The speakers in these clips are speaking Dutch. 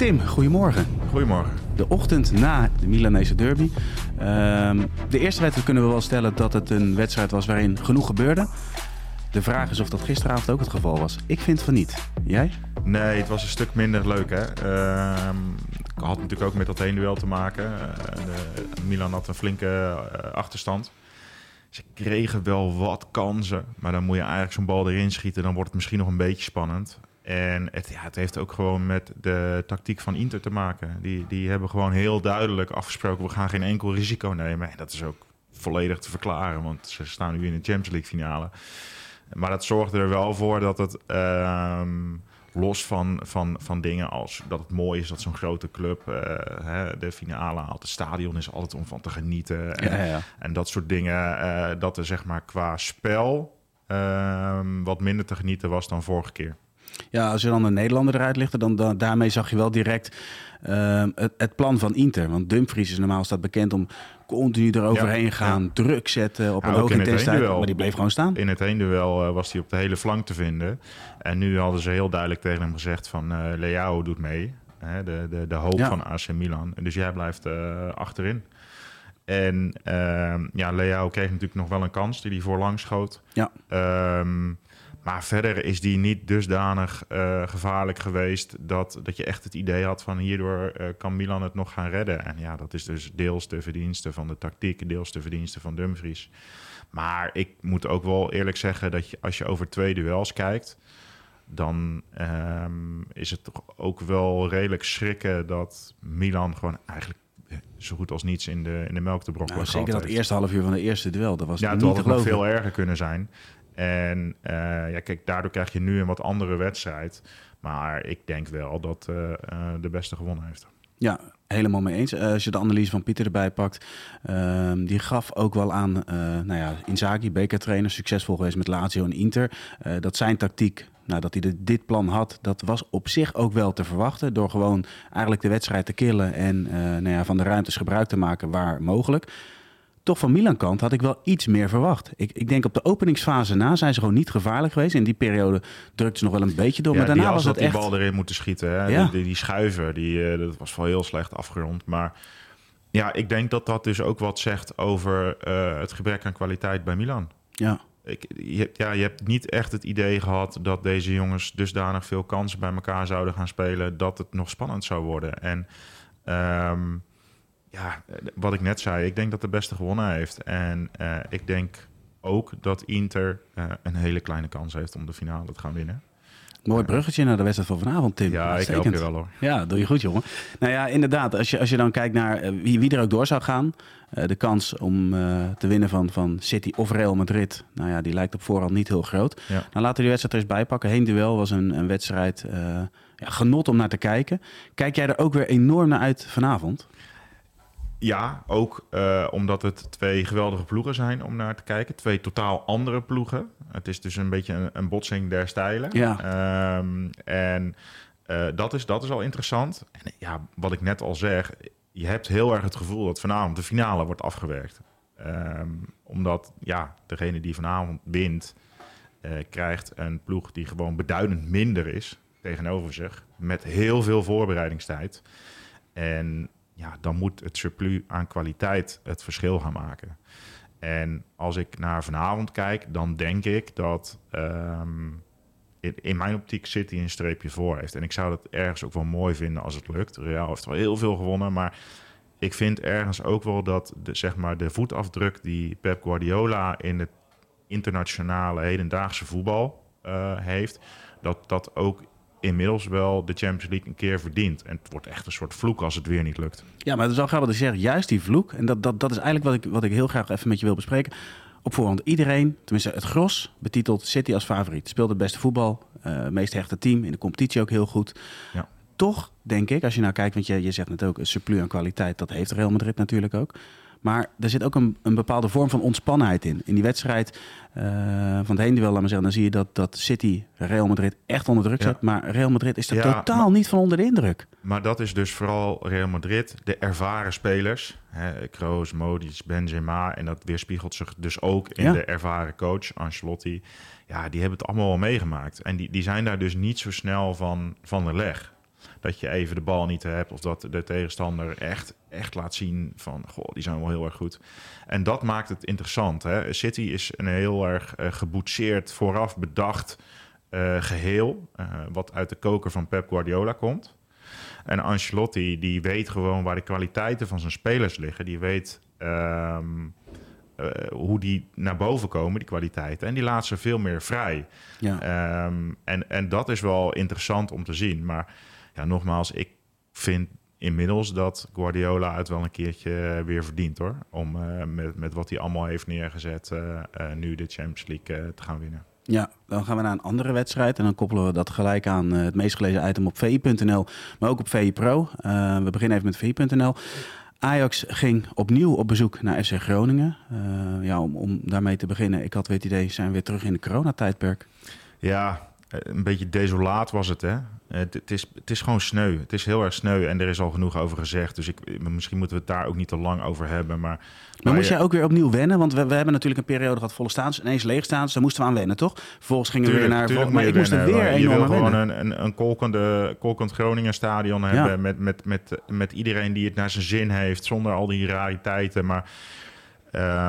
Tim, goedemorgen. Goedemorgen. De ochtend na de Milanese derby. Ehm, de eerste wedstrijd kunnen we wel stellen dat het een wedstrijd was waarin genoeg gebeurde. De vraag is of dat gisteravond ook het geval was. Ik vind van niet. Jij? Nee, het was een stuk minder leuk. Hè? Ehm, het had natuurlijk ook met dat heen duel te maken. Uh, de, Milan had een flinke uh, achterstand. Ze kregen wel wat kansen, maar dan moet je eigenlijk zo'n bal erin schieten. Dan wordt het misschien nog een beetje spannend. En het, ja, het heeft ook gewoon met de tactiek van Inter te maken. Die, die hebben gewoon heel duidelijk afgesproken: we gaan geen enkel risico nemen. En dat is ook volledig te verklaren, want ze staan nu in de Champions League finale. Maar dat zorgde er wel voor dat het. Ehm, los van, van, van dingen als dat het mooi is dat zo'n grote club uh, hè, de finale haalt. Het stadion is altijd om van te genieten. En, Ja, ja. en dat soort dingen. eh, dat er zeg maar qua spel ehm, wat minder te genieten was dan vorige keer. Ja, als je dan de Nederlander eruit lichtte, dan, dan daarmee zag je wel direct ehm, het, het plan van Inter. Want Dumfries is normaal staat bekend om continu eroverheen Ja, gaan, druk zetten op Ja, een hoge in intensiteit. Maar die bleef gewoon staan. In het heenduel uh, was hij op de hele flank te vinden. En nu hadden ze heel duidelijk tegen hem gezegd van uh, Leao doet mee. Hè, de, de, de hoop van AC Milan. Dus jij blijft uh, achterin. En uh, ja, Leao kreeg natuurlijk nog wel een kans die hij voorlangs schoot. Ja. Um, maar verder is die niet dusdanig uh, gevaarlijk geweest dat, dat je echt het idee had van hierdoor uh, kan Milan het nog gaan redden. En ja, dat is dus deels de verdienste van de tactiek, deels de verdienste van Dumfries. Maar ik moet ook wel eerlijk zeggen dat je, als je over twee duels kijkt, dan um, is het toch ook wel redelijk schrikken dat Milan gewoon eigenlijk zo goed als niets in de, in de melk te brokken Nou, was. zeker dat eerste half uur van de eerste duel. Dat was ja, niet het had nog veel erger kunnen zijn. En uh, ja, kijk, daardoor krijg je nu een wat andere wedstrijd. Maar ik denk wel dat uh, uh, de beste gewonnen heeft. Ja, helemaal mee eens. Als je de analyse van Pieter erbij pakt, uh, die gaf ook wel aan, nou ja, Inzaghi, bekertrainer, succesvol geweest met Lazio en Inter. Dat zijn tactiek, nou, dat hij dit plan had, dat was op zich ook wel te verwachten. Door gewoon eigenlijk de wedstrijd te killen en nou ja, van de ruimtes gebruik te maken waar mogelijk. Toch van Milan kant had ik wel iets meer verwacht. Ik, ik denk op de openingsfase na zijn ze gewoon niet gevaarlijk geweest. In die periode drukte ze nog wel een beetje door. Ja, maar daarna die was het die echt... bal erin moeten schieten. Hè? Ja. Die, die schuiven, die, uh, dat was wel heel slecht afgerond. Maar ja, ik denk dat dat dus ook wat zegt over uh, het gebrek aan kwaliteit bij Milan. Ja. Ik, je, hebt, ja, je hebt niet echt het idee gehad dat deze jongens dusdanig veel kansen bij elkaar zouden gaan spelen dat het nog spannend zou worden. En um, ja, wat ik net zei, ik denk dat de beste gewonnen heeft. En uh, ik denk ook dat Inter uh, een hele kleine kans heeft om de finale te gaan winnen. Mooi bruggetje naar de wedstrijd van vanavond, Tim. Ja, ik help je wel hoor. Ja, doe je goed, jongen. Nou ja, inderdaad. Als je, als je dan kijkt naar wie, wie er ook door zou gaan. Uh, de kans om uh, te winnen van, van City of Real Madrid. Nou ja, die lijkt op voorhand niet heel groot. Ja. Nou, laten we die wedstrijd er eens bijpakken. Heen duel was een, een wedstrijd. uh, ja, genot om naar te kijken. Kijk jij er ook weer enorm naar uit vanavond? Ja, ook uh, omdat het twee geweldige ploegen zijn om naar te kijken. Twee totaal andere ploegen. Het is dus een beetje een, een botsing der stijlen. Ja. Um, en uh, dat, is, dat is al interessant. En ja, wat ik net al zeg, je hebt heel erg het gevoel dat vanavond de finale wordt afgewerkt. Um, omdat ja, degene die vanavond wint, uh, krijgt een ploeg die gewoon beduidend minder is tegenover zich. Met heel veel voorbereidingstijd. En ja, dan moet het surplus aan kwaliteit het verschil gaan maken. En als ik naar vanavond kijk, dan denk ik dat um, in, mijn optiek City een streepje voor heeft. En ik zou dat ergens ook wel mooi vinden als het lukt. Real heeft wel heel veel gewonnen, maar ik vind ergens ook wel dat de, zeg maar, de voetafdruk die Pep Guardiola in het internationale hedendaagse voetbal uh, heeft, dat dat ook inmiddels wel de Champions League een keer verdient. En het wordt echt een soort vloek als het weer niet lukt. Ja, maar het is wel grappig dat je zegt, juist die vloek. En dat, dat, dat is eigenlijk wat ik, wat ik heel graag even met je wil bespreken. Op voorhand iedereen, tenminste het gros, betitelt City als favoriet. Speelt het beste voetbal, uh, meest hechte team, in de competitie ook heel goed. Ja. Toch denk ik, als je nou kijkt, want je, je zegt net ook, een surplus aan kwaliteit, dat heeft Real Madrid natuurlijk ook. Maar er zit ook een, een bepaalde vorm van ontspannenheid in. In die wedstrijd uh, van het heenduel, laat maar zeggen, dan zie je dat, dat City Real Madrid echt onder druk zet. Ja. Maar Real Madrid is er Ja, totaal maar- niet van onder de indruk. Maar dat is dus vooral Real Madrid, de ervaren spelers. Hè, Kroos, Modric, Benzema. En dat weerspiegelt zich dus ook in Ja. de ervaren coach, Ancelotti. Ja, die hebben het allemaal wel meegemaakt. En die, die zijn daar dus niet zo snel van, van de leg. Dat je even de bal niet hebt of dat de tegenstander echt, echt laat zien van, goh, die zijn wel heel erg goed. En dat maakt het interessant. Hè? City is een heel erg uh, geboetseerd, vooraf bedacht uh, geheel, uh, wat uit de koker van Pep Guardiola komt. En Ancelotti, die weet gewoon waar de kwaliteiten van zijn spelers liggen. Die weet um, uh, hoe die naar boven komen, die kwaliteiten. En die laat ze veel meer vrij. Ja. Um, en, en dat is wel interessant om te zien. Maar ja, nogmaals, ik vind inmiddels dat Guardiola het wel een keertje weer verdient hoor. Om uh, met, met wat hij allemaal heeft neergezet, uh, nu de Champions League te gaan winnen. Ja, dan gaan we naar een andere wedstrijd. En dan koppelen we dat gelijk aan het meest gelezen item op VI.nl, maar ook op VI Pro. we beginnen even met VI.nl. Ajax ging opnieuw op bezoek naar FC Groningen. Ja, om, om daarmee te beginnen, ik had weer het idee, zijn we weer terug in de coronatijdperk. Ja, een beetje desolaat was het, hè? Het, het, is, het is gewoon sneu. Het is heel erg sneu en er is al genoeg over gezegd. Dus ik, misschien moeten we het daar ook niet te lang over hebben. Maar, maar moest jij ook weer opnieuw wennen? Want we, we hebben natuurlijk een periode gehad volle staans, ineens leeg staan. Dus daar moesten we aan wennen, toch? Vervolgens gingen we weer naar... Tuurlijk, maar ik moest er weer enorm Je wil gewoon een, een, een kolkende, kolkend Groningen stadion hebben... Ja. Met, met, met, met iedereen die het naar zijn zin heeft, zonder al die rariteiten. Maar...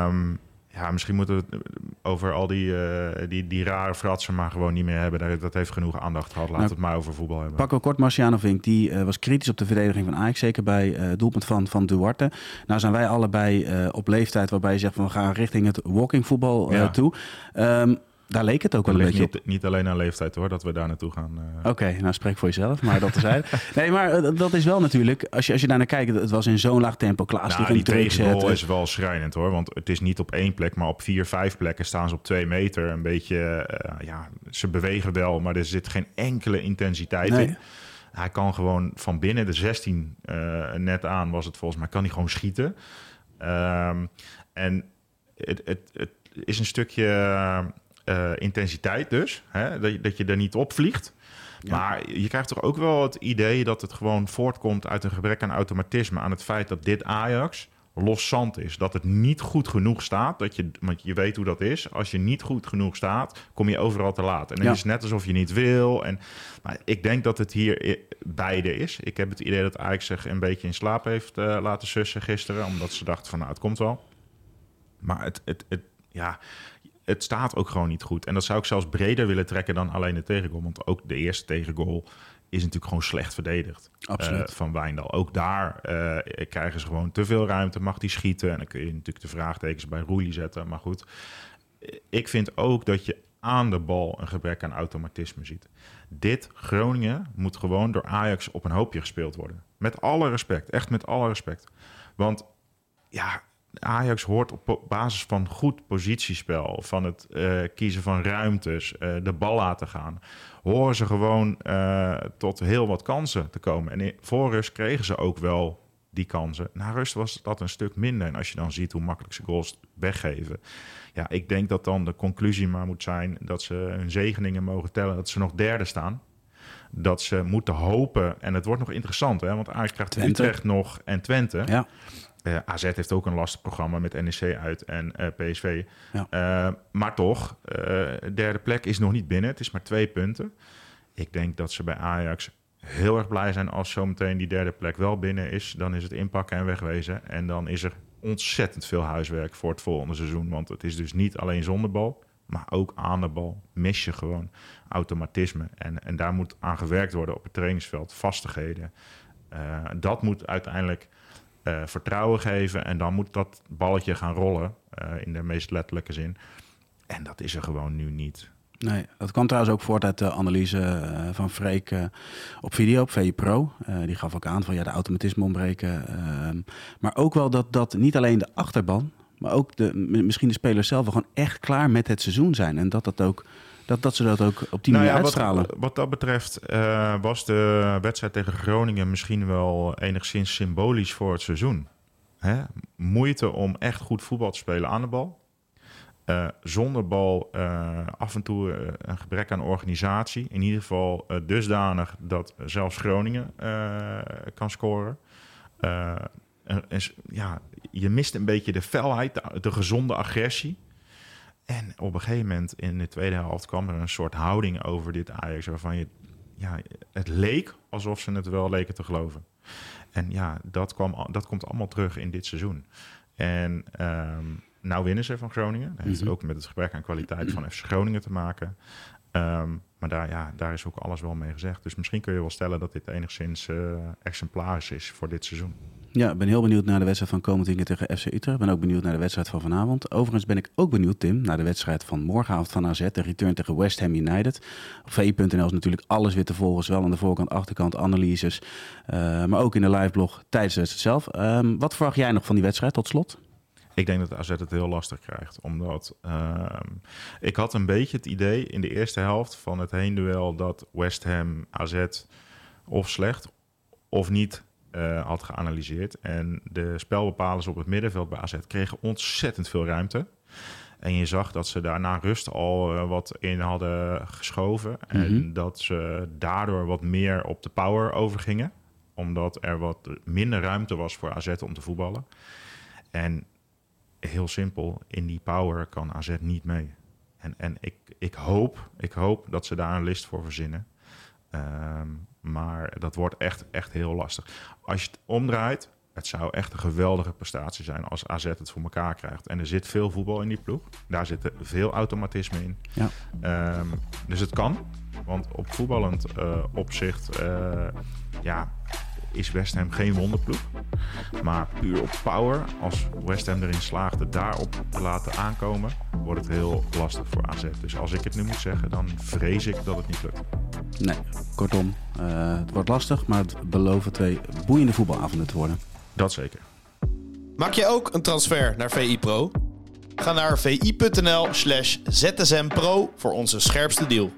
Um, ja, misschien moeten we het over al die, uh, die, die rare fratsen maar gewoon niet meer hebben. Dat heeft genoeg aandacht gehad. Laten nou, het maar over voetbal hebben. Pakken we kort Marciano-Vink. Die uh, was kritisch op de verdediging van Ajax. Zeker bij uh, doelpunt van, van Duarte. Nou zijn wij allebei op leeftijd waarbij je zegt... van we gaan richting het walkingvoetbal ja. toe. Um, daar leek het ook wel een beetje niet, op. Niet alleen aan leeftijd hoor, dat we daar naartoe gaan. Uh... Oké, nou spreek voor jezelf, maar dat zijn. nee, maar uh, dat is wel natuurlijk, als je, als je daar naar kijkt, het was in zo'n laag tempo. Klaas nou, die tegengoal is wel schrijnend hoor, want het is niet op één plek, maar op vier, vijf plekken staan ze op twee meter. Een beetje, uh, ja, ze bewegen wel, maar er zit geen enkele intensiteit nee. in. Hij kan gewoon van binnen de 16 net aan, was het volgens mij, kan hij gewoon schieten. Um, en het, het, het is een stukje uh, intensiteit dus. Hè? Dat, je, dat je er niet op vliegt. Ja. Maar je krijgt toch ook wel het idee dat het gewoon voortkomt uit een gebrek aan automatisme. Aan het feit dat dit Ajax loszand is. Dat het niet goed genoeg staat. Dat je, want je weet hoe dat is. Als je niet goed genoeg staat, kom je overal te laat. En dan ja. is het net alsof je niet wil. En, maar ik denk dat het hier beide is. Ik heb het idee dat Ajax zich een beetje in slaap heeft uh, laten sussen gisteren. Omdat ze dachten van nou, het komt wel. Maar het, het, het, ja, het staat ook gewoon niet goed. En dat zou ik zelfs breder willen trekken dan alleen de tegengoal. Want ook de eerste tegengoal is natuurlijk gewoon slecht verdedigd Absoluut. Uh, van Wijndal. Ook daar uh, krijgen ze gewoon te veel ruimte, mag die schieten. En dan kun je natuurlijk de vraagtekens bij Roelie zetten. Maar goed, ik vind ook dat je aan de bal een gebrek aan automatisme ziet. Dit Groningen moet gewoon door Ajax op een hoopje gespeeld worden. Met alle respect, echt met alle respect. Want ja, Ajax hoort op basis van goed positiespel, van het uh, kiezen van ruimtes, uh, de bal laten gaan, horen ze gewoon uh, tot heel wat kansen te komen. En voor rust kregen ze ook wel die kansen. Na rust was dat een stuk minder. En als je dan ziet hoe makkelijk ze goals weggeven. Ja, ik denk dat dan de conclusie maar moet zijn dat ze hun zegeningen mogen tellen, dat ze nog derde staan dat ze moeten hopen. En het wordt nog interessant, hè? want Ajax krijgt Twente. Utrecht nog en Twente. Ja. Uh, eh, AZ heeft ook een lastig programma met NEC uit en uh, eh, PSV. Ja. Uh, maar toch, derde plek is nog niet binnen. Het is maar twee punten. Ik denk dat ze bij Ajax heel erg blij zijn als zometeen die derde plek wel binnen is. Dan is het inpakken en wegwezen. En dan is er ontzettend veel huiswerk voor het volgende seizoen. Want het is dus niet alleen zonder bal, maar ook aan de bal. Mis je gewoon automatisme. En, en daar moet aan gewerkt worden op het trainingsveld. Vastigheden. dat moet uiteindelijk uh, vertrouwen geven. En dan moet dat balletje gaan rollen, uh, in de meest letterlijke zin. En dat is er gewoon nu niet. Nee, dat kwam trouwens ook voort uit de analyse uh, van Freek op video, op VE Pro. die gaf ook aan van ja, de automatisme ontbreken. Ehm, maar ook wel dat, dat niet alleen de achterban, maar ook de, misschien de spelers zelf wel gewoon echt klaar met het seizoen zijn. En dat dat ook dat, dat ze dat ook op die nou manier ja, uitstralen. Wat, wat dat betreft uh, was de wedstrijd tegen Groningen misschien wel enigszins symbolisch voor het seizoen. Hè? Moeite om echt goed voetbal te spelen aan de bal. Uh, zonder bal uh, af en toe een gebrek aan organisatie. In ieder geval dusdanig dat zelfs Groningen kan scoren. En, ja, je mist een beetje de felheid, de, de gezonde agressie. En op een gegeven moment in de tweede helft kwam er een soort houding over dit Ajax waarvan je ja, het leek alsof ze het wel leken te geloven. En ja, dat, kwam, dat komt allemaal terug in dit seizoen. En um, nou winnen ze van Groningen. Dat heeft mhm. ook met het gebrek aan kwaliteit van FC Groningen te maken. Ehm, maar daar, ja, daar is ook alles wel mee gezegd. Dus misschien kun je wel stellen dat dit enigszins uh, exemplarisch is voor dit seizoen. Ja, ik ben heel benieuwd naar de wedstrijd van komend weekend tegen FC Utrecht. Ben ook benieuwd naar de wedstrijd van vanavond. Overigens ben ik ook benieuwd, Tim, naar de wedstrijd van morgenavond van AZ. De return tegen West Ham United. Op is natuurlijk alles weer te volgen. Zowel aan de voorkant, achterkant, analyses. Uh, maar ook in de liveblog tijdens de wedstrijd zelf. Uh, wat verwacht jij nog van die wedstrijd tot slot? Ik denk dat AZ het heel lastig krijgt. Omdat uh, ik had een beetje het idee in de eerste helft van het heenduel dat West Ham AZ of slecht of niet uh, had geanalyseerd. En de spelbepalers op het middenveld bij AZ kregen ontzettend veel ruimte. En je zag dat ze daarna rust al uh, wat in hadden geschoven. En mhm. dat ze daardoor wat meer op de power overgingen. Omdat er wat minder ruimte was voor AZ om te voetballen. En heel simpel, in die power kan AZ niet mee. En, en ik, ik, hoop, ik hoop dat ze daar een list voor verzinnen. Um, maar dat wordt echt, echt heel lastig. Als je het omdraait, het zou echt een geweldige prestatie zijn als AZ het voor elkaar krijgt. En er zit veel voetbal in die ploeg. Daar zitten veel automatisme in. Ja. Um, dus het kan. Want op voetballend uh, opzicht uh, ja, is West Ham geen wonderploeg. Maar puur op power, als West Ham erin slaagde daarop te laten aankomen, wordt het heel lastig voor AZ. Dus als ik het nu moet zeggen, dan vrees ik dat het niet lukt. Nee, kortom, uh, het wordt lastig, maar het beloven twee boeiende voetbalavonden te worden. Dat zeker. Maak je ook een transfer naar VI Pro? Ga naar vi.nl slash zsmpro voor onze scherpste deal.